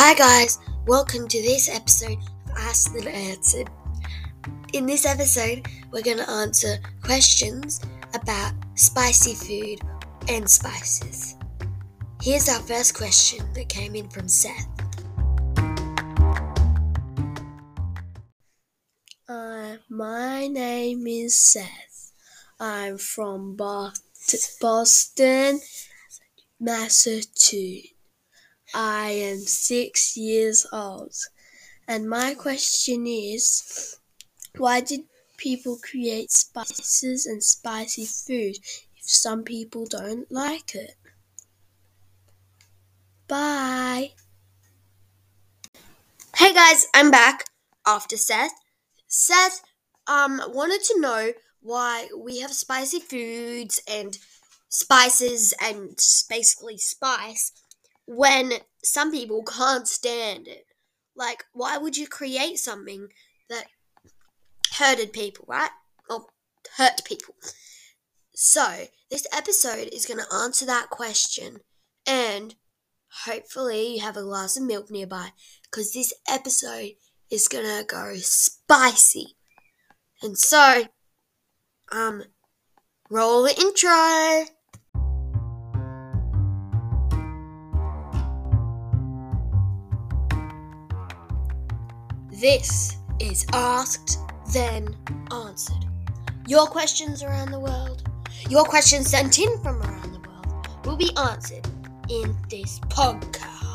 Hi, guys, welcome to this episode of Ask Then Answered. In this episode, we're going to answer questions about spicy food and spices. Here's our first question that came in from Seth. Uh, my name is Seth. I'm from Boston, Massachusetts. I am six years old. And my question is why did people create spices and spicy food if some people don't like it? Bye. Hey guys, I'm back after Seth. Seth um wanted to know why we have spicy foods and spices and basically spice when some people can't stand it. Like, why would you create something that hurted people, right? Or hurt people? So, this episode is going to answer that question, and hopefully, you have a glass of milk nearby because this episode is going to go spicy. And so, um, roll the intro. This is Asked, Then Answered. Your questions around the world, your questions sent in from around the world, will be answered in this podcast.